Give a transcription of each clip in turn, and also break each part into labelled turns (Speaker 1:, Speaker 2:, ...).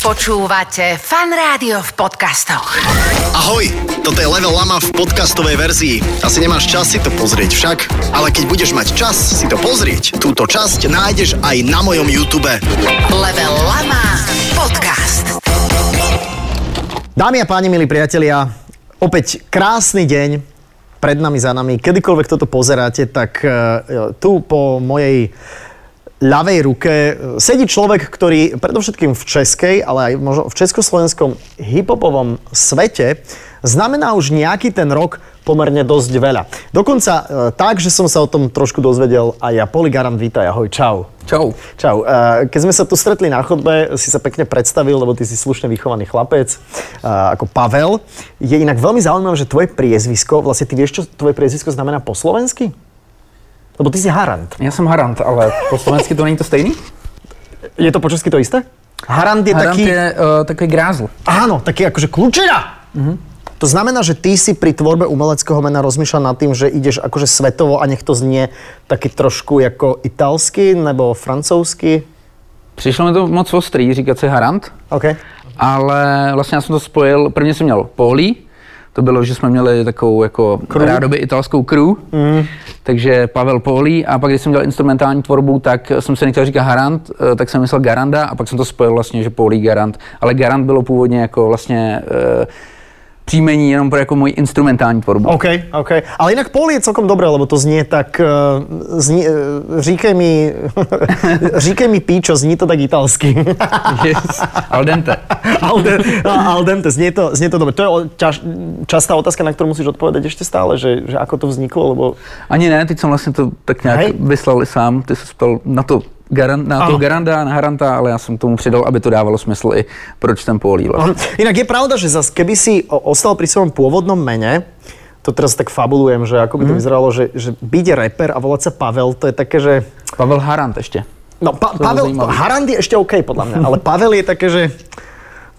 Speaker 1: Počúvate Fan Rádio v podcastoch.
Speaker 2: Ahoj, toto je Level Lama v podcastovej verzii. Asi nemáš čas si to pozrieť však, ale keď budeš mať čas si to pozrieť, túto časť nájdeš aj na mojom YouTube.
Speaker 1: Level Lama Podcast.
Speaker 3: Dámy a páni, milí priatelia, opäť krásny deň pred nami, za nami. Kedykoľvek toto pozeráte, tak uh, tu po mojej ľavej ruke sedí človek, ktorý predovšetkým v českej, ale aj možno v československom hiphopovom svete znamená už nejaký ten rok pomerne dosť veľa. Dokonca e, tak, že som sa o tom trošku dozvedel aj ja. Poligaran, vítaj, ahoj, čau.
Speaker 4: Čau.
Speaker 3: Čau. E, keď sme sa tu stretli na chodbe, si sa pekne predstavil, lebo ty si slušne vychovaný chlapec, e, ako Pavel. Je inak veľmi zaujímavé, že tvoje priezvisko, vlastne ty vieš, čo tvoje priezvisko znamená po slovensky? Lebo ty si Harant.
Speaker 4: Já jsem Harant, ale po slovensky to není to stejný?
Speaker 3: Je to po česky to isté? Harant je
Speaker 4: Harant
Speaker 3: taký...
Speaker 4: je uh, takový grázl.
Speaker 3: Áno, taký akože kľúčera. To znamená, že ty si pri tvorbe umeleckého mena rozmýšľal nad tým, že ideš akože svetovo a nech to znie taký trošku ako italsky nebo francouzsky.
Speaker 4: Přišlo mi to moc ostrý říkat si Harant,
Speaker 3: OK.
Speaker 4: ale vlastně já jsem to spojil, prvně jsem měl Polí, to bylo, že jsme měli takovou jako
Speaker 3: Crew.
Speaker 4: rádoby italskou crew, mm. takže Pavel Polí a pak když jsem dělal instrumentální tvorbu, tak jsem se nechtěl říkat Harant, eh, tak jsem myslel Garanda a pak jsem to spojil vlastně, že Polí Garant, ale Garant bylo původně jako vlastně uh, příjmení jenom pro jako moji instrumentální tvorbu.
Speaker 3: OK, OK. Ale inak Paul je celkom dobré, lebo to znie tak... Uh, znie, uh, říkaj mi... říkaj mi píčo, znie to tak italsky.
Speaker 4: Yes. Al dente.
Speaker 3: al, de, al dente, znie to, znie to dobre. To je ťaž, častá otázka, na ktorú musíš odpovedať ešte stále, že, že ako to vzniklo, lebo...
Speaker 4: Ani ne, teď jsem vlastně to tak nějak
Speaker 3: Hej.
Speaker 4: vyslal sám, ty jsi ptal na to garan, na toho Garanda, na Haranta, ale já jsem tomu přidal, aby to dávalo smysl i proč ten Polí vlastně.
Speaker 3: Inak je pravda, že zas, keby si ostal pri svojom pôvodnom mene, to teraz tak fabulujem, že ako by to vyzeralo, že, že byť reper a volať sa Pavel, to je také, že...
Speaker 4: Pavel Harant ještě.
Speaker 3: No, pa, Pavel. Harand je ešte OK, podľa mňa, ale Pavel je také, že...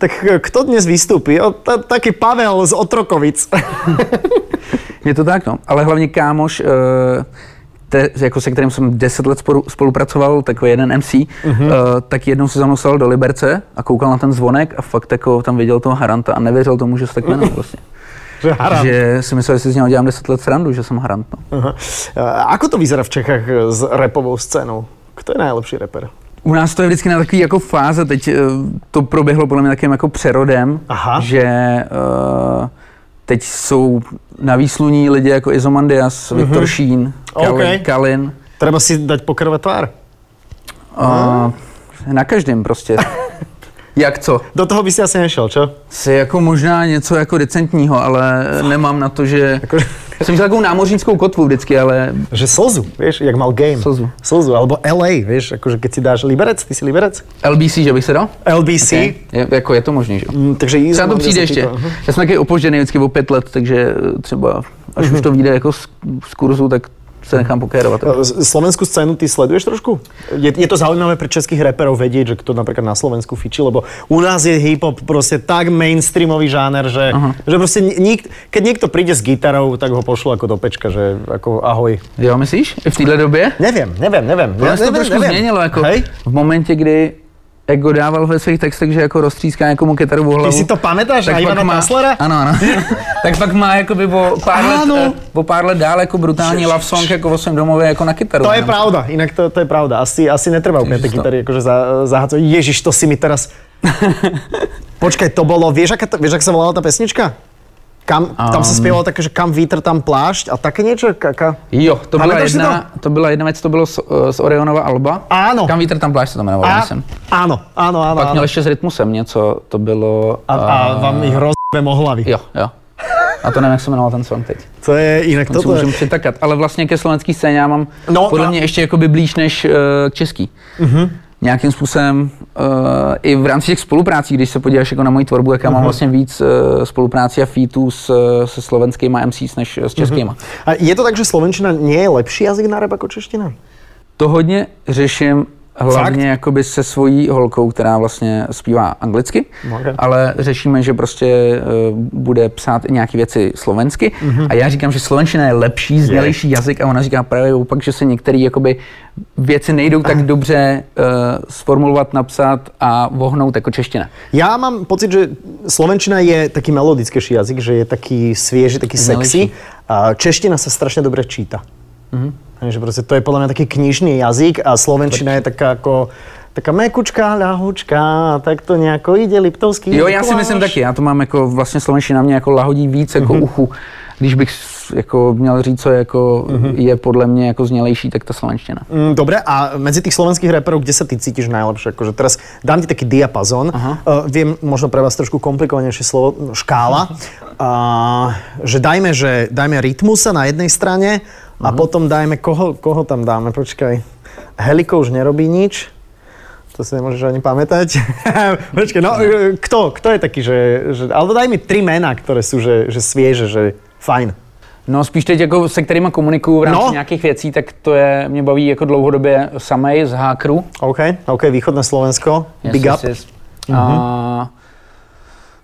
Speaker 3: Tak e, kto dnes vystúpi? O, ta, taký Pavel z Otrokovic.
Speaker 4: Je to tak, no. Ale hlavně kámoš, eh, te, jako se kterým jsem 10 let spolu, spolupracoval, takový jeden MC, uh-huh. tak jednou se za mnou do Liberce a koukal na ten zvonek a fakt jako tam viděl toho Haranta a nevěřil tomu, že se tak jmenuje vlastně.
Speaker 3: že Harand.
Speaker 4: Že si myslel, že si z něho dělám 10 let srandu, že jsem Harant. No.
Speaker 3: Aha. E, Ako to vyzerá v Čechách e, s repovou scénou? Kto je najlepší reper?
Speaker 4: U nás to je vždycky na takový jako fáze, teď eh, to proběhlo podle mě takým jako přerodem,
Speaker 3: Aha.
Speaker 4: že uh, teď jsou na výsluní lidi jako Izomandias, Viktor Šín, Kalin,
Speaker 3: Mhm. OK.
Speaker 4: Kalin
Speaker 3: Treba si dať pokrve tvár.
Speaker 4: uh, na každém prostě. Jak co?
Speaker 3: Do toho by si asi nešiel, čo?
Speaker 4: Si jako možná něco jako decentního, ale nemám na to, že...
Speaker 3: Ako,
Speaker 4: Jsem měl takovou námořnickou kotvu vždycky, ale
Speaker 3: že slzu, vieš, jak mal game.
Speaker 4: Slzu.
Speaker 3: Slzu, alebo LA, vieš, akože keď si dáš Liberec, ty si Liberec?
Speaker 4: LBC, že bych se dal?
Speaker 3: LBC,
Speaker 4: Okay. Je, jako je to možný, že?
Speaker 3: Mm, takže
Speaker 4: Třeba to přijde ještě. Já jsem taky opožděný vždycky o pět let, takže třeba až
Speaker 3: Mhm.
Speaker 4: už to vyjde jako z, z kurzu, tak se nechám pokérovat.
Speaker 3: Z- Slovenskú scénu ty sleduješ trošku? Je, je to zaujímavé pre českých reperov vedieť, že kto napríklad na Slovensku fičí, lebo u nás je hip-hop proste tak mainstreamový žáner, že, že proste nik, keď niekto príde s gitarou, tak ho pošlu ako do pečka, že ako ahoj.
Speaker 4: Jo, myslíš? V téhle době?
Speaker 3: Neviem, neviem, neviem.
Speaker 4: Se to trošku změnilo, jako
Speaker 3: Hej?
Speaker 4: v momentě, kdy Ego dával ve svých textech, že jako roztříská někomu kytaru o hlavu.
Speaker 3: Ty si to pamätáš? A
Speaker 4: pak
Speaker 3: Ivana
Speaker 4: má-
Speaker 3: Taslera?
Speaker 4: Ano, ano. tak pak má jakoby o pár, let,
Speaker 3: Áno.
Speaker 4: eh, o pár let dál jako brutální love song jako o svém domově jako na kytaru.
Speaker 3: To je
Speaker 4: Jenom-
Speaker 3: pravda, inak to, to je pravda. Asi, asi netreba úplne tie
Speaker 4: Ježiš, to-
Speaker 3: gitary akože za, zahacovať. Ježiš, to si mi teraz... Počkaj, to bolo, vieš, aká, vieš, ak sa volala tá pesnička? Kam, tam sa spievalo také, že kam vítr, tam plášť a také niečo? Kaka?
Speaker 4: Jo, to
Speaker 3: si
Speaker 4: jedna, to? byla jedna věc, to bylo z, z Orionova Alba.
Speaker 3: Áno.
Speaker 4: Kam vítr tam plášť se to jmenovalo,
Speaker 3: A,
Speaker 4: myslím.
Speaker 3: áno, áno, áno.
Speaker 4: Pak
Speaker 3: áno.
Speaker 4: měl ještě s rytmusem něco, to bylo...
Speaker 3: A, a vám ich rozbem o hlavy.
Speaker 4: Jo, jo. A to nevím, jak se jmenoval ten song teď.
Speaker 3: To je inak
Speaker 4: To můžeme přitakat. Ale vlastně ke slovenský scéně já mám
Speaker 3: No,
Speaker 4: no, podle
Speaker 3: a-
Speaker 4: mě ještě jakoby blíž než uh, k český.
Speaker 3: Mhm.
Speaker 4: Nějakým způsobem uh, i v rámci těch spoluprácí, když se podíváš jako na moji tvorbu, jak já
Speaker 3: Mhm.
Speaker 4: mám vlastně víc uh, spoluprácí a featů s, eh, se slovenskýma MCs než s českýma.
Speaker 3: a je to tak, že slovenčina nie je lepší jazyk na rap ako čeština?
Speaker 4: To hodně řeším Hlavně jakoby se svojí holkou, která vlastně zpívá anglicky,
Speaker 3: Ok.
Speaker 4: ale řešíme, že prostě uh, bude psát i nějaké věci slovensky.
Speaker 3: Mhm.
Speaker 4: A já říkám, že slovenština je lepší, znělejší jazyk a ona říká právě opak, že se některé jakoby věci nejdou tak dobře uh, sformulovat, napsat a vohnout jako čeština.
Speaker 3: Ja mám pocit, že slovenčina je taký melodickejší jazyk, že je taký svieži, taký sexy. A čeština sa strašne dobre číta. Mm-hmm. Že proste to je podľa mňa taký knižný jazyk a slovenčina je taká ako taká mekučka, ľahučka, tak to nejako ide Liptovský.
Speaker 4: Jo, já si myslím taky, já to mám jako vlastně slovenština mě jako lahodí víc jako
Speaker 3: Mhm.
Speaker 4: uchu. Když bych jako měl říct, co je, jako,
Speaker 3: Mhm.
Speaker 4: je podle mě jako znělejší, tak ta slovenština.
Speaker 3: Mm, dobre, a medzi tých slovenských reperov, kde sa ty cítiš najlepšie? Akože teraz dám ti taký diapazon. Uh, viem, možno pre vás trošku komplikovanejšie slovo, škála. Uh, že dajme, že dajme rytmusa na jednej strane a potom dajme, koho, koho tam dáme? Počkaj. Heliko už nerobí nič. To si nemôžeš ani pamätať. Počkaj, no e, kto? Kto je taký, že, že... Alebo daj mi tri mená, ktoré sú že, že svieže, že fajn.
Speaker 4: No spíš teď jako se kterými komunikuju v rámci
Speaker 3: No.
Speaker 4: nějakých věcí, tak to je, mě baví jako dlouhodobě samej z Hákru.
Speaker 3: OK, OK, východné Slovensko. Big up. Mhm.
Speaker 4: A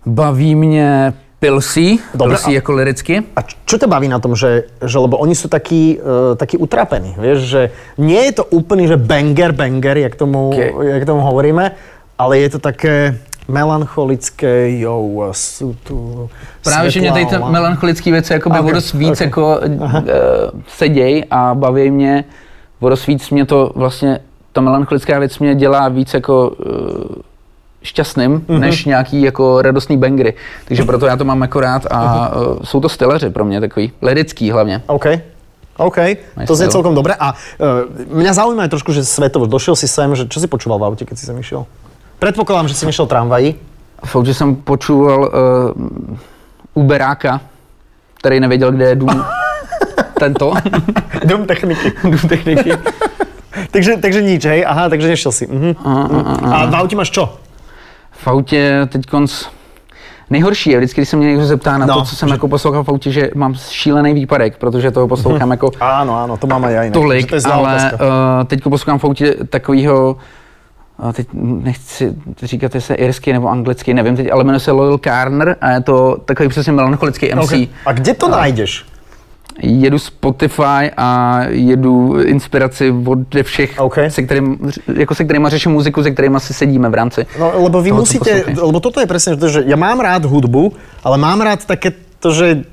Speaker 4: baví mě Pilsy
Speaker 3: a-
Speaker 4: jako liricky.
Speaker 3: A čo ťa baví na tom, že, že lebo oni sú takí, uh, takí utrapení, vieš, že nie je to úplný, že banger, banger, jak tomu,
Speaker 4: Okay.
Speaker 3: jak tomu hovoríme, ale je to také melancholické, jo, sú tu
Speaker 4: Právě, že mě tady ty melancholické věci jako by
Speaker 3: Ok,
Speaker 4: o dost víc
Speaker 3: ok.
Speaker 4: jako uh, seděj a baví mě, o dost víc mě to vlastně, ta melancholická věc mě dělá víc jako uh, šťastným,
Speaker 3: Mhm.
Speaker 4: mm-hmm. než nějaký jako radostný bangry. Takže proto já to mám jako rád a uh, jsou to styleři pro mě takový, lirický hlavně.
Speaker 3: OK. OK, to znie celkom dobre. A uh, mňa zaujíma aj trošku, že svetovo, došiel si sem, že čo si počúval v aute, keď si sem išiel? Predpokladám, že si nešiel tramvají.
Speaker 4: Fakt, že jsem počúval uh, Uberáka, který nevěděl, kde je dům tento,
Speaker 3: Dom techniky.
Speaker 4: dům techniky.
Speaker 3: takže, takže nič, hej? Aha, takže nešiel si. Mhm. A v aute máš čo?
Speaker 4: V autě teď konc... Nejhorší je vždycky, když se mě někdo zeptá na
Speaker 3: No,
Speaker 4: to, co jsem jako poslouchal v autě, že mám šílený výpadek, protože toho poslouchám jako
Speaker 3: Áno, áno, to mám aj ja inak. že
Speaker 4: tolik,
Speaker 3: to je
Speaker 4: ale
Speaker 3: otázka.
Speaker 4: uh, teď poslouchám v autě takového, uh, teď nechci říkat, jestli je irsky nebo anglicky, nevím teď, ale jmenuje se Loyal Carner a je to takový přesně melancholický MC.
Speaker 3: Okay. A kde to nájdeš?
Speaker 4: Jedu Spotify a jedu inspiraci od všech,
Speaker 3: OK.
Speaker 4: se, kterým, jako se kterýma řeším muziku, se kterými si sedíme v rámci.
Speaker 3: No, lebo vy
Speaker 4: toho,
Speaker 3: musíte, lebo toto je presne že ja mám rád hudbu, ale mám rád také to, že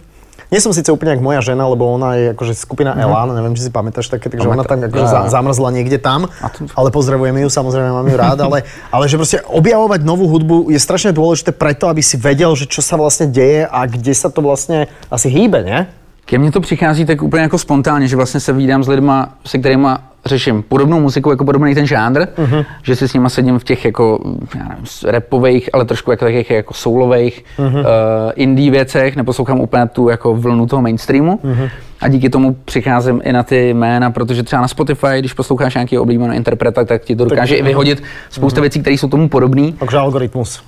Speaker 3: nie som síce úplne ako moja žena, lebo ona je akože skupina
Speaker 4: Mhm.
Speaker 3: Elan, neviem, či si pamätáš také, takže ona tam akože
Speaker 4: ja.
Speaker 3: zamrzla niekde tam, ale pozdravujem ju, samozrejme mám ju rád, ale, ale že proste objavovať novú hudbu je strašne dôležité preto, aby si vedel, že čo sa vlastne deje a kde sa to vlastne asi hýbe, ne?
Speaker 4: Ke mně to přichází tak úplně jako spontánně, že vlastně se vídám s lidma, se kterými řeším podobnou muziku, jako podobný ten žánr, uh-huh. že si s nima sedím v těch jako, já nevím, rapových, ale trošku jako takových jako soulových uh-huh. uh, indie věcech, neposlouchám úplně tu jako vlnu toho mainstreamu uh-huh. a díky tomu přicházím i na ty jména, protože třeba na Spotify, když posloucháš nějaký oblíbený interpreta, tak ti to dokáže i vyhodit spousta věcí, které jsou tomu podobné
Speaker 3: Takže algoritmus.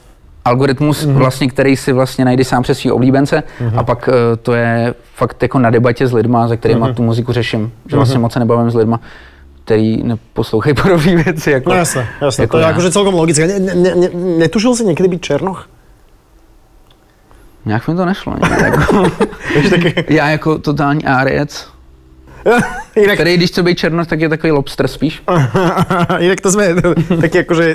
Speaker 4: Algoritmus, mm-hmm. vlastně, který si vlastně najde sám přes svý oblíbence mm-hmm. a pak uh, to je fakt jako na debatě s lidma, se kterými mm-hmm. tu muziku řeším, že vlastně moc se nebavím s lidma, který neposlouchají podobné věci. Jako,
Speaker 3: No jasné, jasné,
Speaker 4: jako
Speaker 3: to je
Speaker 4: já.
Speaker 3: akože celkom logické. Ne, ne, ne, netušil si niekedy byť Černoch?
Speaker 4: Nějak mi to nešlo. ne, Jako, já jako totální áriec,
Speaker 3: Inak,
Speaker 4: který když chce být černoch, tak je takový lobster spíš.
Speaker 3: Inak to sme takí akože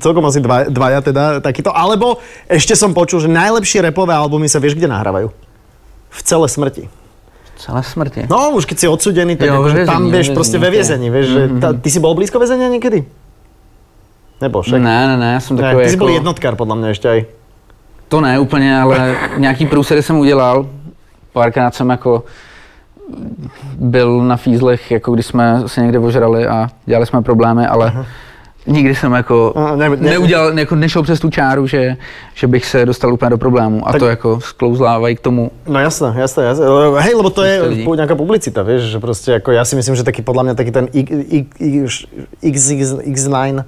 Speaker 3: celkom asi dva, dvaja teda takýto. Alebo ešte som počul, že najlepšie repové albumy sa vieš kde nahrávajú? V celé smrti.
Speaker 4: Celé smrti.
Speaker 3: No už keď si odsudený, tak
Speaker 4: Jo,
Speaker 3: akože
Speaker 4: ve
Speaker 3: tam
Speaker 4: väzení,
Speaker 3: vieš
Speaker 4: ve
Speaker 3: proste
Speaker 4: väzení,
Speaker 3: ve
Speaker 4: ok.
Speaker 3: viezení, vieš, že tá, ty si bol blízko väzenia niekedy? Nebol však?
Speaker 4: Ne, ne, ne, jsem
Speaker 3: Ne,
Speaker 4: takový
Speaker 3: ty si
Speaker 4: jako...
Speaker 3: bol jednotkár podľa mňa ešte aj.
Speaker 4: To ne úplně, ale nějaký průsery jsem udělal. Párkrát jsem jako byl na fízlech, jako když jsme se někde ožrali a dělali jsme problémy, ale nikdy jsem jako
Speaker 3: A, ne- ne-
Speaker 4: neudělal, jako nešel přes tu čáru, že, že bych se dostal úplně do problému. A
Speaker 3: Tak-
Speaker 4: to jako sklouzlávají k tomu.
Speaker 3: No jasné, jasné, jasné. Hej, lebo to je
Speaker 4: lidí.
Speaker 3: nejaká publicita, vieš, že proste ako ja si myslím, že taký podľa mňa taký ten X- X9,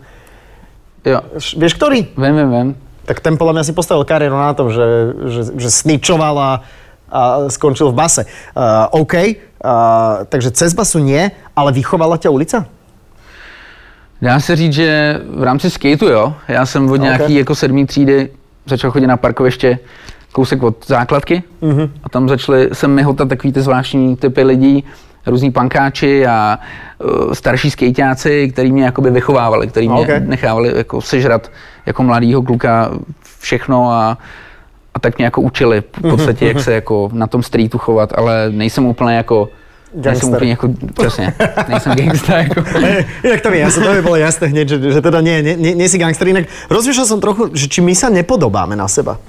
Speaker 4: Jo,
Speaker 3: vieš ktorý?
Speaker 4: vím, vím, vím.
Speaker 3: tak ten podľa mňa si postavil kariéru na tom, že, že, že snitchoval a, skončil v base. Uh, OK, uh, takže cez basu nie, ale vychovala ťa ulica?
Speaker 4: Dá se říct, že v rámci skateu, jo. Já jsem od nějaký jako sedmý třídy začal chodit na parkoviště kousek od základky mm-hmm. a tam začaly se mi hotat takový ty zvláštní typy lidí, různí pankáči a uh, starší skejťáci, který mě jakoby vychovávali, který mě
Speaker 3: Okay.
Speaker 4: nechávali jako sežrat jako mladýho kluka všechno a, a tak mě jako učili v podstatě, jak se jako na tom streetu chovat, ale nejsem úplně jako Nejsem
Speaker 3: Gangster.
Speaker 4: úplně jako, přesně, nejsem gangsta jako.
Speaker 3: Inak to mi jasné, to by bolo jasné hneď, že, že teda nie, nie, nie, nie si gangster. Inak rozmýšľal som trochu, že či my sa nepodobáme na seba.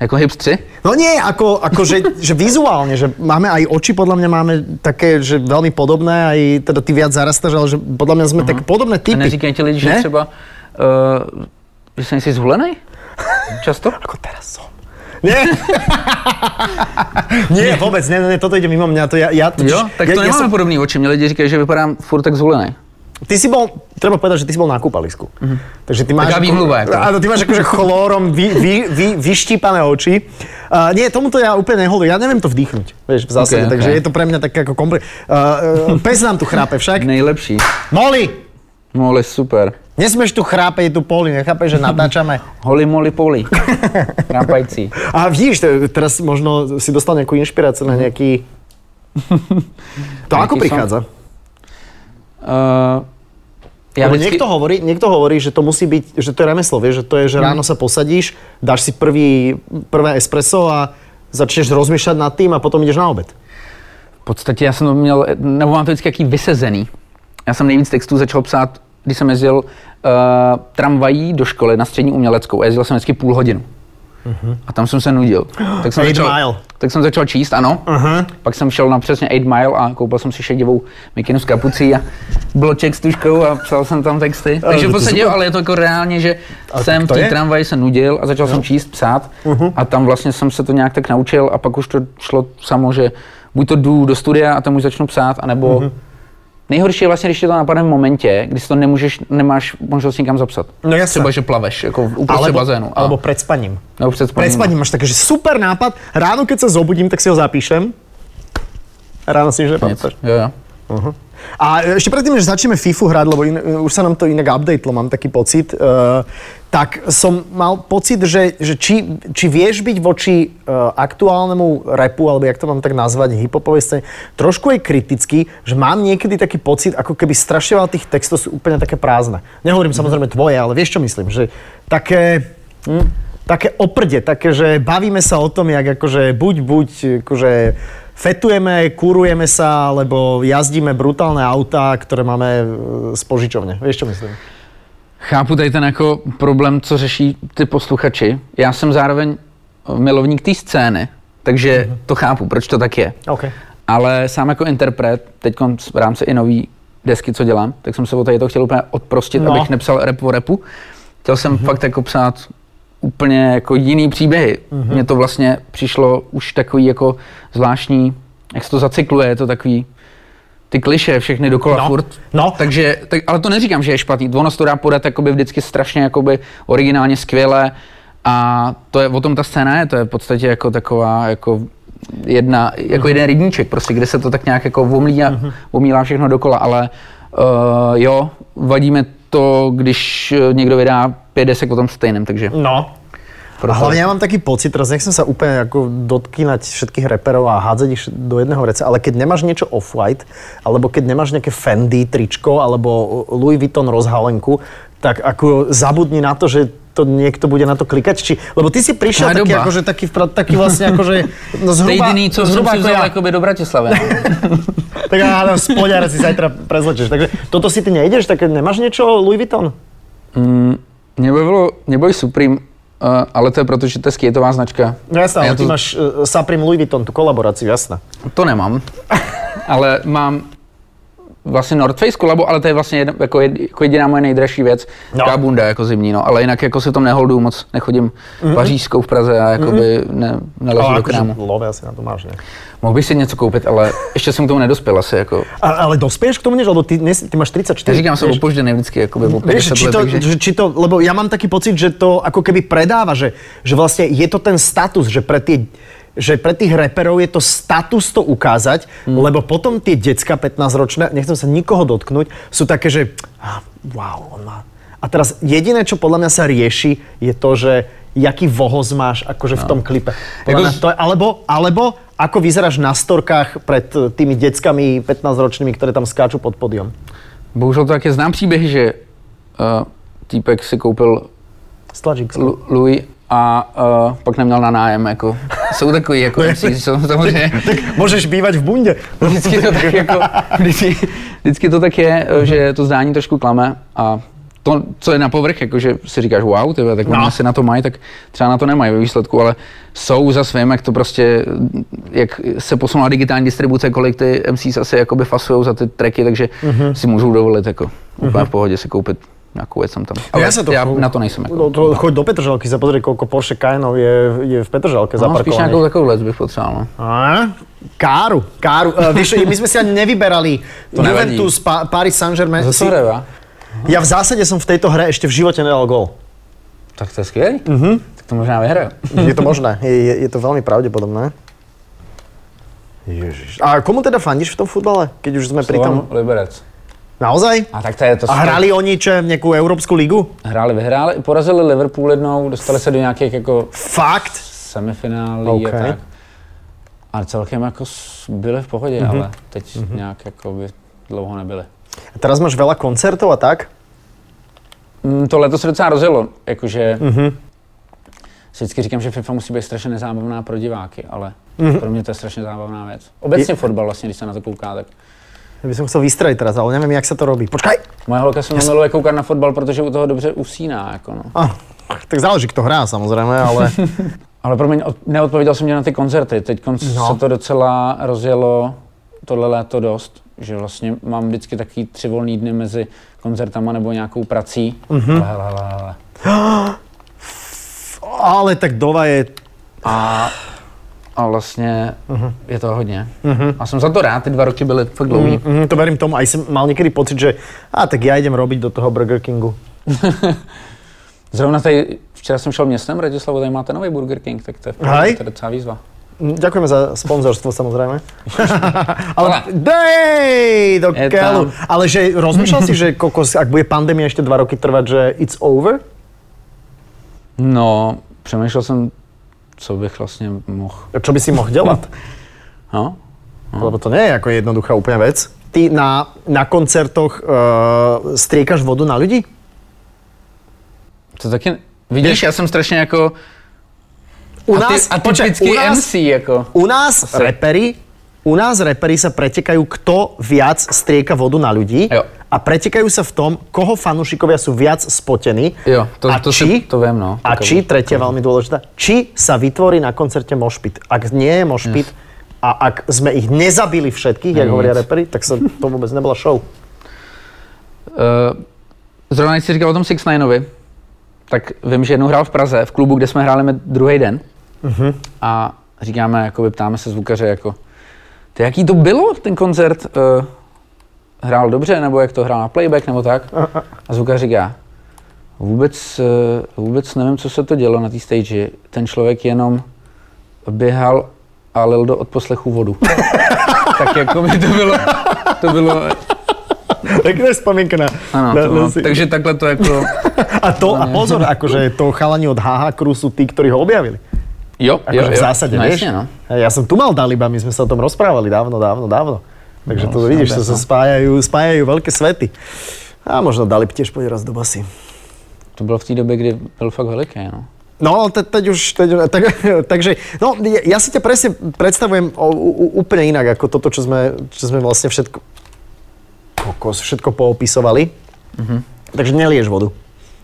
Speaker 4: Jako Hips 3?
Speaker 3: No nie, ako, ako že, že vizuálne, že máme aj oči, podľa mňa máme také, že veľmi podobné, aj teda ty viac zarastáš, ale že podľa mňa sme tak podobné
Speaker 4: A
Speaker 3: typy.
Speaker 4: neříkají ti lidi, že
Speaker 3: Ne?
Speaker 4: třeba, uh, že jsi nejsi zhulený? Často?
Speaker 3: Ako teraz som. Nie. nie, vôbec, nie, nie, toto ide mimo mňa. To ja, ja, totiž-
Speaker 4: Jo, tak
Speaker 3: ja,
Speaker 4: to
Speaker 3: ja
Speaker 4: nemáme
Speaker 3: som,
Speaker 4: podobný oči. Mě lidi říkají, že vypadám furt tak zhulený.
Speaker 3: Ty si bol, treba povedať, že ty si bol na kúpalisku. Takže ty máš...
Speaker 4: Taká výmluva, ako.
Speaker 3: Áno, ty máš akože chlórom vy, vy, vy, vyštípané oči. Uh, nie, tomuto ja úplne nehodujem. Ja neviem to vdýchnuť, vieš, v zásade.
Speaker 4: Ok, ok.
Speaker 3: Takže je to pre mňa tak ako kompli... Uh, uh, pes nám tu chrápe však.
Speaker 4: Nejlepší.
Speaker 3: Molly!
Speaker 4: Moli, super.
Speaker 3: Nesmieš tu chrápeť, je tu poli, nechápeš, že natáčame.
Speaker 4: Holy moly poli. Rápající.
Speaker 3: A vidíš, te- teraz možno si dostal nejakú inšpiráciu na nejaký... To ako prichádza?
Speaker 4: Uh, ja
Speaker 3: Lebo
Speaker 4: vždycky,
Speaker 3: niekto, hovorí, niekto hovorí, že to musí byť, že to je remeslo, vieš, že to je, že ráno sa posadíš, dáš si prvý, prvé espresso a začneš rozmýšľať nad tým a potom ideš na obed.
Speaker 4: v podstatě já jsem to měl, nebo mám to vždycky jaký vysezený. Já jsem nejvíc textů začal psát, když jsem jezdil tramvají do školy na střední uměleckou a jezdil jsem vždycky půl hodinu. A tam jsem se nudil. Tak jsem,
Speaker 3: Eight
Speaker 4: začal,
Speaker 3: Mile.
Speaker 4: tak jsem začal číst, ano.
Speaker 3: Aha.
Speaker 4: Pak jsem šel na přesně 8 Mile a koupil jsem si šedivou mikinu s kapucí a bloček s tuškou a psal jsem tam texty. Takže v
Speaker 3: to
Speaker 4: podstatě, ale je to jako reálně, že jsem v té tramvaji se nudil a začal jsem číst, psát a tam vlastně jsem se to nějak tak naučil a pak už to šlo samo, že buď to jdu do studia a tam už začnu psát, anebo Nejhorší je vlastně, když tě to napadne v momentě, kdy to nemůžeš, nemáš možnost nikam zapsat.
Speaker 3: No jasné.
Speaker 4: Třeba, že plaveš, jako uprostřed
Speaker 3: Alebo,
Speaker 4: bazénu. A,
Speaker 3: alebo pred spaním.
Speaker 4: před
Speaker 3: Pred
Speaker 4: spaním.
Speaker 3: spaním máš také, že super nápad, ráno keď sa zobudím, tak si ho zapíšem. Ráno si už nepamätáš.
Speaker 4: Jo, jo.
Speaker 3: A ešte predtým, než začneme FIFU hrať, lebo in, už sa nám to inak updatelo, mám taký pocit, uh, tak som mal pocit, že, že či, či vieš byť voči uh, aktuálnemu repu, alebo jak to mám tak nazvať, hiphopovej scéne, trošku aj kritický, že mám niekedy taký pocit, ako keby strašne tých textov sú úplne také prázdne. Nehovorím samozrejme tvoje, ale vieš čo myslím, že také... Hm, také oprde, také, že bavíme sa o tom, jak akože buď, buď, akože fetujeme, kurujeme sa, alebo jazdíme brutálne autá, ktoré máme e, z požičovne. Vieš, čo myslím?
Speaker 4: Chápu tady ten jako problém, co řeší ty posluchači. Já jsem zároveň milovník té scény, takže
Speaker 3: Mhm.
Speaker 4: to chápu, proč to tak je.
Speaker 3: OK.
Speaker 4: Ale sám jako interpret, teď v rámci i nový desky, co dělám, tak jsem se o tady to chtěl úplně odprostit,
Speaker 3: no.
Speaker 4: abych nepsal rap o repu. Chtěl jsem mm-hmm. fakt jako psát úplně jako jiný příběhy. Mm-hmm. Mně to vlastně přišlo už takový jako zvláštní, jak se to zacykluje, je to takový ty kliše, všechny dokola
Speaker 3: No,
Speaker 4: furt.
Speaker 3: no.
Speaker 4: Takže, tak, ale to neříkám, že je špatný. Ono to dá podat jakoby vždycky strašně jakoby originálně skvěle a to je, o tom ta scéna je, to je v podstatě jako taková jako jedna, jako jeden rybníček prostě, kde se to tak nějak jako omlíla, omílá všechno dokola, ale uh, jo, vadíme to, když někdo vydá pět desek o tom stejném, takže
Speaker 3: No. A
Speaker 4: proto,
Speaker 3: hlavne ja mám taký pocit, teraz nechcem sa úplne ako dotkynať všetkých reperov a hádzať ich do jedného reca, ale keď nemáš niečo off-white, alebo keď nemáš nejaké Fendi tričko, alebo Louis Vuitton rozhalenku, tak ako zabudni na to, že to niekto bude na to klikať. Či, lebo ty si prišiel taký, akože, taký, taký vlastne akože, no zhruba,
Speaker 4: Jediný, co jsem
Speaker 3: zhruba
Speaker 4: si
Speaker 3: ako ja.
Speaker 4: do Bratislavy. no.
Speaker 3: Tak áno, spodňare si zajtra prezlečeš. Takže toto si ty nejdeš, tak nemáš niečo Louis Vuitton?
Speaker 4: Mě bavilo, mě baví Supreme, uh, ale to je proto, že to je skateová značka.
Speaker 3: No jasné,
Speaker 4: A já
Speaker 3: ale ty máš uh, Supreme Louis Vuitton, tú kolaboráciu, jasné.
Speaker 4: To nemám, ale mám vlastně North Face ale to je vlastně jedna, jako, jed, jako jediná moje nejdražší věc.
Speaker 3: No.
Speaker 4: No. bunda jako zimní, no. Ale jinak jako se tom neholduju moc, nechodím mm-hmm. pařížskou v Praze a jakoby ne, neleží
Speaker 3: Ale
Speaker 4: do
Speaker 3: akože
Speaker 4: krámu.
Speaker 3: love asi na to máš, ne?
Speaker 4: Mohl bych si něco koupit, ale ještě jsem k tomu nedospěl asi, jako.
Speaker 3: A, ale dospieš k tomu než, lebo ty, dnes, ty máš 34.
Speaker 4: Já říkám, jsem
Speaker 3: vieš?
Speaker 4: opožděný vždycky, jakoby o
Speaker 3: Vieš,
Speaker 4: 50
Speaker 3: či
Speaker 4: let,
Speaker 3: to,
Speaker 4: takže...
Speaker 3: že, či to, lebo ja mám taký pocit, že to ako keby predáva, že, že vlastne je to ten status, že pre tie že pre tých reperov je to status to ukázať, mm. lebo potom tie decka 15-ročné, nechcem sa nikoho dotknúť, sú také, že wow, on má... A teraz jediné, čo podľa mňa sa rieši, je to, že jaký vohoz máš akože v tom klipe. Mňa to je, alebo, alebo ako vyzeráš na storkách pred eh, tými deckami 15-ročnými, ktoré tam skáču pod podium.
Speaker 4: Bohužel to také znám příběhy, že uh, týpek si koupil
Speaker 3: Stlačík.
Speaker 4: Louis a uh, pak neměl na nájem, jako, jsou takový, jako MC, jsou samozřejmě,
Speaker 3: Môžeš bývať v bunde.
Speaker 4: vždycky to tak jako, vždycky, vždycky to tak je, eh, že to zdání trošku klame a to, co je na povrch, jako že si říkáš wow, tyhle, tak
Speaker 3: No.
Speaker 4: oni asi na to mají, tak třeba na to nemají ve výsledku, ale jsou za svým, jak to prostě, jak se posunula digitální distribuce, kolik ty MCs asi jakoby fasujou za ty tracky, takže
Speaker 3: Mhm.
Speaker 4: si můžou dovolit jako úplně v pohodě si koupit nějakou věc tam tam. Ale
Speaker 3: ja sa to,
Speaker 4: já na to nejsem jako.
Speaker 3: No, to, choď do Petržalky sa pozrieť, koľko Porsche Cayenov je, je v Petržalke
Speaker 4: No, spíš
Speaker 3: zaparkovaných.
Speaker 4: nějakou takovou věc bych potřeboval, no.
Speaker 3: Káru, káru. Uh, vieš, my sme si ani nevyberali
Speaker 4: To.
Speaker 3: Juventus, pa, Paris Saint-Germain. Si-. Ja v zásade som v tejto hre ešte v živote nedal gól.
Speaker 4: Tak to je skvělý. Mm-hmm. Tak to možná vyhraju.
Speaker 3: Je to možné, je, je, je to veľmi pravdepodobné. Ježiš. A komu teda fandíš v tom futbale, keď už sme pri tom?
Speaker 4: Liberec.
Speaker 3: Naozaj?
Speaker 4: A tak to je to.
Speaker 3: A hrali oni čo, nejakú Európsku ligu?
Speaker 4: Hráli, vyhráli, porazili Liverpool jednou, dostali se do nějakých jako
Speaker 3: Fakt?
Speaker 4: semifinálí
Speaker 3: OK.
Speaker 4: a tak. A celkem jako byli v pohodě, mm-hmm. ale teď mm-hmm. nějak jako by dlouho nebyli.
Speaker 3: A teraz máš veľa koncertov a tak?
Speaker 4: Mm, to letos se docela rozjelo, jakože mm-hmm. vždycky říkám, že FIFA musí být strašně nezábavná pro diváky, ale mm-hmm. pro mě to je strašně zábavná věc. Obecně
Speaker 3: Je-
Speaker 4: fotbal vlastně, když se na to kouká, tak
Speaker 3: Ja by som chcel vystreliť teraz, ale neviem, jak sa to robí. Počkaj!
Speaker 4: moje holka se mnou miluje koukat na fotbal, protože u toho dobře usíná, jako no.
Speaker 3: Ah, tak záleží, kto hrá samozrejme, ale...
Speaker 4: Ale promiň, od- neodpověděl jsem mě na ty koncerty. Teď. No. se to docela rozjelo tohle léto dost, že vlastně mám vždycky taky tři volný dny mezi koncertama nebo nějakou prací. Mm-hmm. Hele, hele, hele.
Speaker 3: ale tak Dova je...
Speaker 4: A, a vlastně uh-huh. je to hodně. Uh-huh. A jsem za to rád, ty dva roky byly fakt dlouhý. Mm.
Speaker 3: Mm, to verím tomu. Aj som mal niekedy pocit, že a tak ja idem robiť do toho Burger Kingu.
Speaker 4: Zrovna tady, včera jsem šel městem, Bratislavu, tady máte nový Burger King, tak to je,
Speaker 3: Hej.
Speaker 4: to je docela výzva.
Speaker 3: Mm, Ďakujeme za sponzorstvo samozrejme. ale
Speaker 4: Ale-
Speaker 3: dej do
Speaker 4: Je
Speaker 3: keľu.
Speaker 4: tam.
Speaker 3: Ale že rozmýšľal si, že kokos, ak bude pandémia ešte dva roky trvať, že it's over?
Speaker 4: No, přemýšlel jsem, co bych vlastně mohl.
Speaker 3: Čo by si mohl delať?
Speaker 4: No,
Speaker 3: Lebo to nie je ako jednoduchá úplne vec. Ty na, na koncertoch uh, striekaš vodu na ľudí?
Speaker 4: to taky, vidíš, já jsem strašně jako,
Speaker 3: U
Speaker 4: a ty,
Speaker 3: nás,
Speaker 4: a
Speaker 3: počkaj,
Speaker 4: typický
Speaker 3: u nás,
Speaker 4: MC jako.
Speaker 3: U nás
Speaker 4: Asi.
Speaker 3: repery, u nás repery sa pretekajú, kto viac strieka vodu na ľudí
Speaker 4: Jo.
Speaker 3: A pretekajú sa v tom, koho fanúšikovia sú viac spotení.
Speaker 4: Jo, to,
Speaker 3: a
Speaker 4: to,
Speaker 3: či,
Speaker 4: si, to vím, no.
Speaker 3: A
Speaker 4: To-
Speaker 3: či, tretia veľmi dôležitá, či sa vytvorí na koncerte mošpit. Ak nie je mošpit a ak sme ich nezabili všetkých, jak hovoria repery, tak sa to vôbec nebola show.
Speaker 4: Uh, zrovna jsi říkal o tom Six Nineovi, tak vím, že jednou hrál v Praze, v klubu, kde jsme hráli druhý den. Uh-huh. A říkáme, jakoby ptáme se zvukaře, jako, ty jaký to bylo, ten koncert? Uh, hrál dobře, nebo jak to hrál na playback, nebo tak? A zvukař říká, vůbec, uh, vůbec nevím, co se to dělo na té stage. Ten člověk jenom běhal a lil do odposlechu vodu. tak jako by to bylo, to bylo,
Speaker 3: Pekná spomienka na...
Speaker 4: ano,
Speaker 3: na,
Speaker 4: to,
Speaker 3: na
Speaker 4: no,
Speaker 3: si-
Speaker 4: takže takhle to jako,
Speaker 3: A to, a pozor, akože to chalani od HH Crew sú tí, ktorí ho objavili.
Speaker 4: jo, jo,
Speaker 3: Akože
Speaker 4: jo.
Speaker 3: v zásade,
Speaker 4: no,
Speaker 3: vieš?
Speaker 4: Jasně, no.
Speaker 3: Ja som tu mal Daliba, my sme sa o tom rozprávali dávno, dávno, dávno. Takže
Speaker 4: No,
Speaker 3: to vidíš, to sa
Speaker 4: no.
Speaker 3: spájajú, spájajú veľké svety. A možno Dalib tiež pôjde raz do basy.
Speaker 4: To bylo v té době, kdy byl fakt veliký, no.
Speaker 3: No, te, teď už, teď, tak, takže, no, ja, ja si ťa presne predstavujem o, u, úplne inak, ako toto, čo sme, čo sme vlastne všetko, kokos, všetko poopisovali.
Speaker 4: Mhm.
Speaker 3: Takže nelieš vodu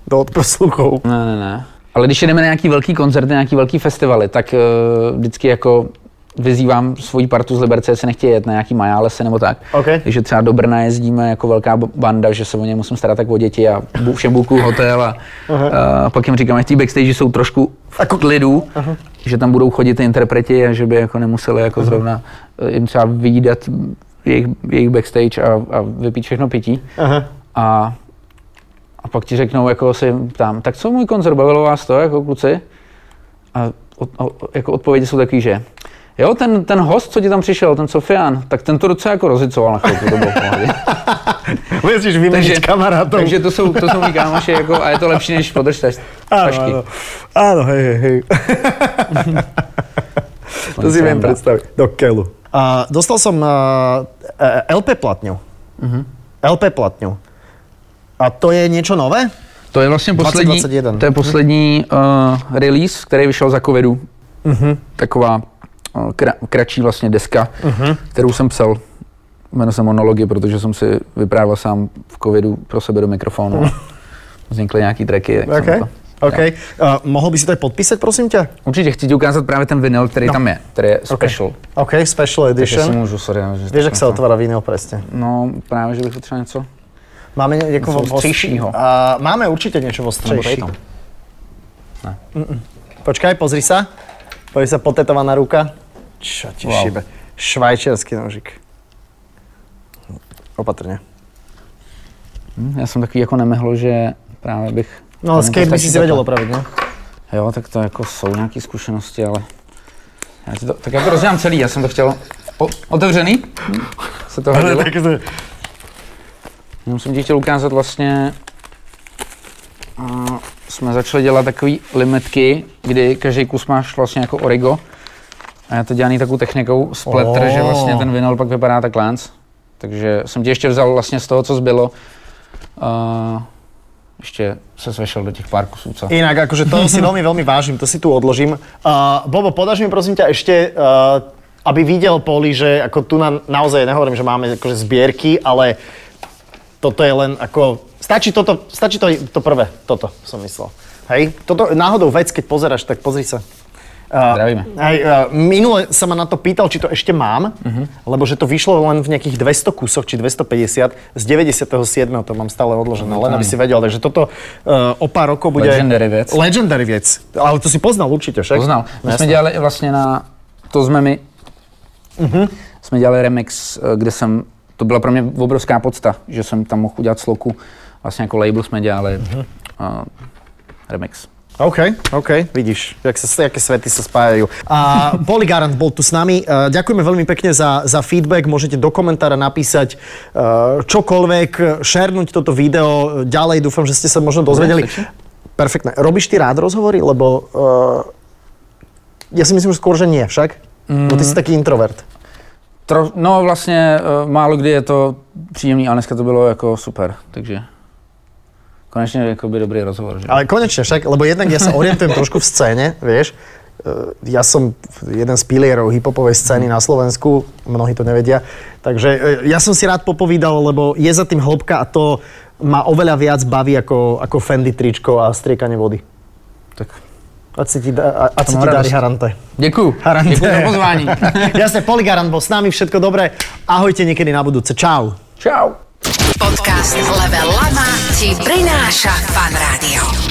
Speaker 3: do odposluchov.
Speaker 4: Ne, ne, ne. Ale když jdeme na nějaký velký koncerty, nějaký velký festivaly, tak uh, vždycky jako vyzývám svoji partu z Liberce, jestli nechtějí jet na nějaký majálesy nebo tak.
Speaker 3: OK.
Speaker 4: Takže třeba do Brna jezdíme jako velká banda, že se o ně musím starat tak o děti a všem buku hotel a uh, pak jim říkám, že ty backstage jsou trošku v klidu, že tam budou chodit ty interpreti a že by jako nemuseli jako zrovna eh, jim třeba vyjídat jejich, jejich backstage a, a vypít všechno pití.
Speaker 3: Aha.
Speaker 4: A, a pak ti řeknou, jako si ptám, tak co můj koncert, bavilo vás to, jako kluci? A od, o, jako odpovědi jsou takový, že Jo, ten, ten host, co ti tam přišel, ten Sofian, tak ten to docela jako rozicoval na chvilku, to bylo pohodě.
Speaker 3: Musíš vymeniť kamarátov.
Speaker 4: takže to jsou, to jsou mý kámoši jako, a je to lepší než podrž tašky.
Speaker 3: áno. Áno, hej, hej, hej. to si viem predstaviť. Do keľu. Uh, dostal som uh, LP platňu.
Speaker 4: Mhm.
Speaker 3: LP platňu. A to je niečo nové?
Speaker 4: To je vlastně poslední,
Speaker 3: 2021.
Speaker 4: to je poslední uh, release, který vyšel za covidu.
Speaker 3: Mhm.
Speaker 4: Taková kra, kratší vlastně deska, kterou jsem psal. Jmenuje se Monology, protože jsem si vyprávěl sám v covidu pro sebe do mikrofonu. a Vznikly nějaký tracky. tak jsem
Speaker 3: OK.
Speaker 4: to-
Speaker 3: OK. Uh, mohol by si to aj podpísať, prosím ťa?
Speaker 4: Určitě chci ti ukázat právě ten vinyl, který
Speaker 3: No.
Speaker 4: tam je, který je special.
Speaker 3: OK, special
Speaker 4: Takže si
Speaker 3: edition.
Speaker 4: můžu, sorry. že
Speaker 3: Vieš, jak sa otvára vinyl presne.
Speaker 4: No, právě, že bych potřeboval něco.
Speaker 3: Máme ne-
Speaker 4: Něco ostřejšího.
Speaker 3: Uh, máme určite niečo
Speaker 4: Nebo
Speaker 3: ostřejší.
Speaker 4: tejto.
Speaker 3: Počkaj, pozri sa. Pozri sa, potetovaná ruka. Čo ti
Speaker 4: Wow.
Speaker 3: šibe? Švajčiarsky nožik. Opatrne.
Speaker 4: Hm, Já jsem takový jako nemehlo, že právě bych...
Speaker 3: No ale skate by si si vedel opraviť, no?
Speaker 4: Jo, tak to jako jsou nějaké zkušenosti, ale... Já ti to, tak já to rozdělám celý, já jsem to chtěl... O, otevřený? Se to hodilo? Jenom jsem ti chtěl ukázat vlastně... A jsme začali dělat takový limitky, kdy každý kus máš vlastně jako origo. A je to dělaný takovou technikou splatter,
Speaker 3: Oh.
Speaker 4: že vlastně ten vinyl pak vypadá tak lance. Takže jsem ti ještě vzal vlastně z toho, co zbylo. A ještě se svešel do těch pár kusů, co?
Speaker 3: Inak, akože to si veľmi, veľmi vážim, to si tu odložím. Uh, Bobo, podáš mi prosím ťa ešte, uh, aby videl Poli, že ako tu na, naozaj nehovorím, že máme akože zbierky, ale toto je len ako... Stačí toto, stačí to, to prvé, toto som myslel. Hej, toto náhodou vec, keď pozeráš, tak pozri sa.
Speaker 4: Zdravíme.
Speaker 3: Hej, uh, minule sa ma na to pýtal, či to ešte mám,
Speaker 4: Mhm.
Speaker 3: lebo že to vyšlo len v nejakých 200 kusoch, či 250. Z 97. to mám stále odložené, len aby si vedel. Takže toto uh, o pár rokov bude...
Speaker 4: Legendary vec.
Speaker 3: Legendary vec. Ale to si poznal určite, však?
Speaker 4: Poznal.
Speaker 3: No,
Speaker 4: My jsme
Speaker 3: jasné.
Speaker 4: dělali i vlastně na, to jsme my, jsme dělali remix, eh, kde jsem, to byla pro mě obrovská podsta, že jsem tam mohl udělat sloku, vlastně jako label jsme dělali uh, remix.
Speaker 3: OK, OK, vidíš, jak sa, aké svety sa spájajú. A Poli Garant bol tu s nami. Uh, Ďakujeme veľmi pekne za, za feedback. Môžete do komentára napísať uh, čokoľvek, šernúť toto video ďalej. Dúfam, že ste sa možno dozvedeli. Perfektné. Robíš ty rád rozhovory? Lebo uh, ja si myslím, že skôr, že nie však. Mm. Bo ty si taký introvert.
Speaker 4: Tro, no vlastně uh, málo kdy je to příjemný, ale dneska to bylo jako super, takže konečně jako by dobrý rozhovor. Že?
Speaker 3: Ale konečne však, lebo jednak ja sa orientujem trošku v scéne, vieš. E, Ja som jeden z pilierov hiphopovej scény na Slovensku, mnohí to nevedia. Takže e, ja som si rád popovídal, lebo je za tým hĺbka a to ma oveľa viac baví ako, ako Fendi tričko a striekanie vody.
Speaker 4: Tak.
Speaker 3: Ať si ti, da, ať si
Speaker 4: mám
Speaker 3: ti darí. Harante.
Speaker 4: Děkuju.
Speaker 3: Harante.
Speaker 4: Děkuju za pozvání.
Speaker 3: Jasne, Poligarant bol s nami, všetko dobré. Ahojte niekedy na budúce. Čau.
Speaker 4: Čau.
Speaker 1: Podcast Level Lama ti prináša Fan Rádio.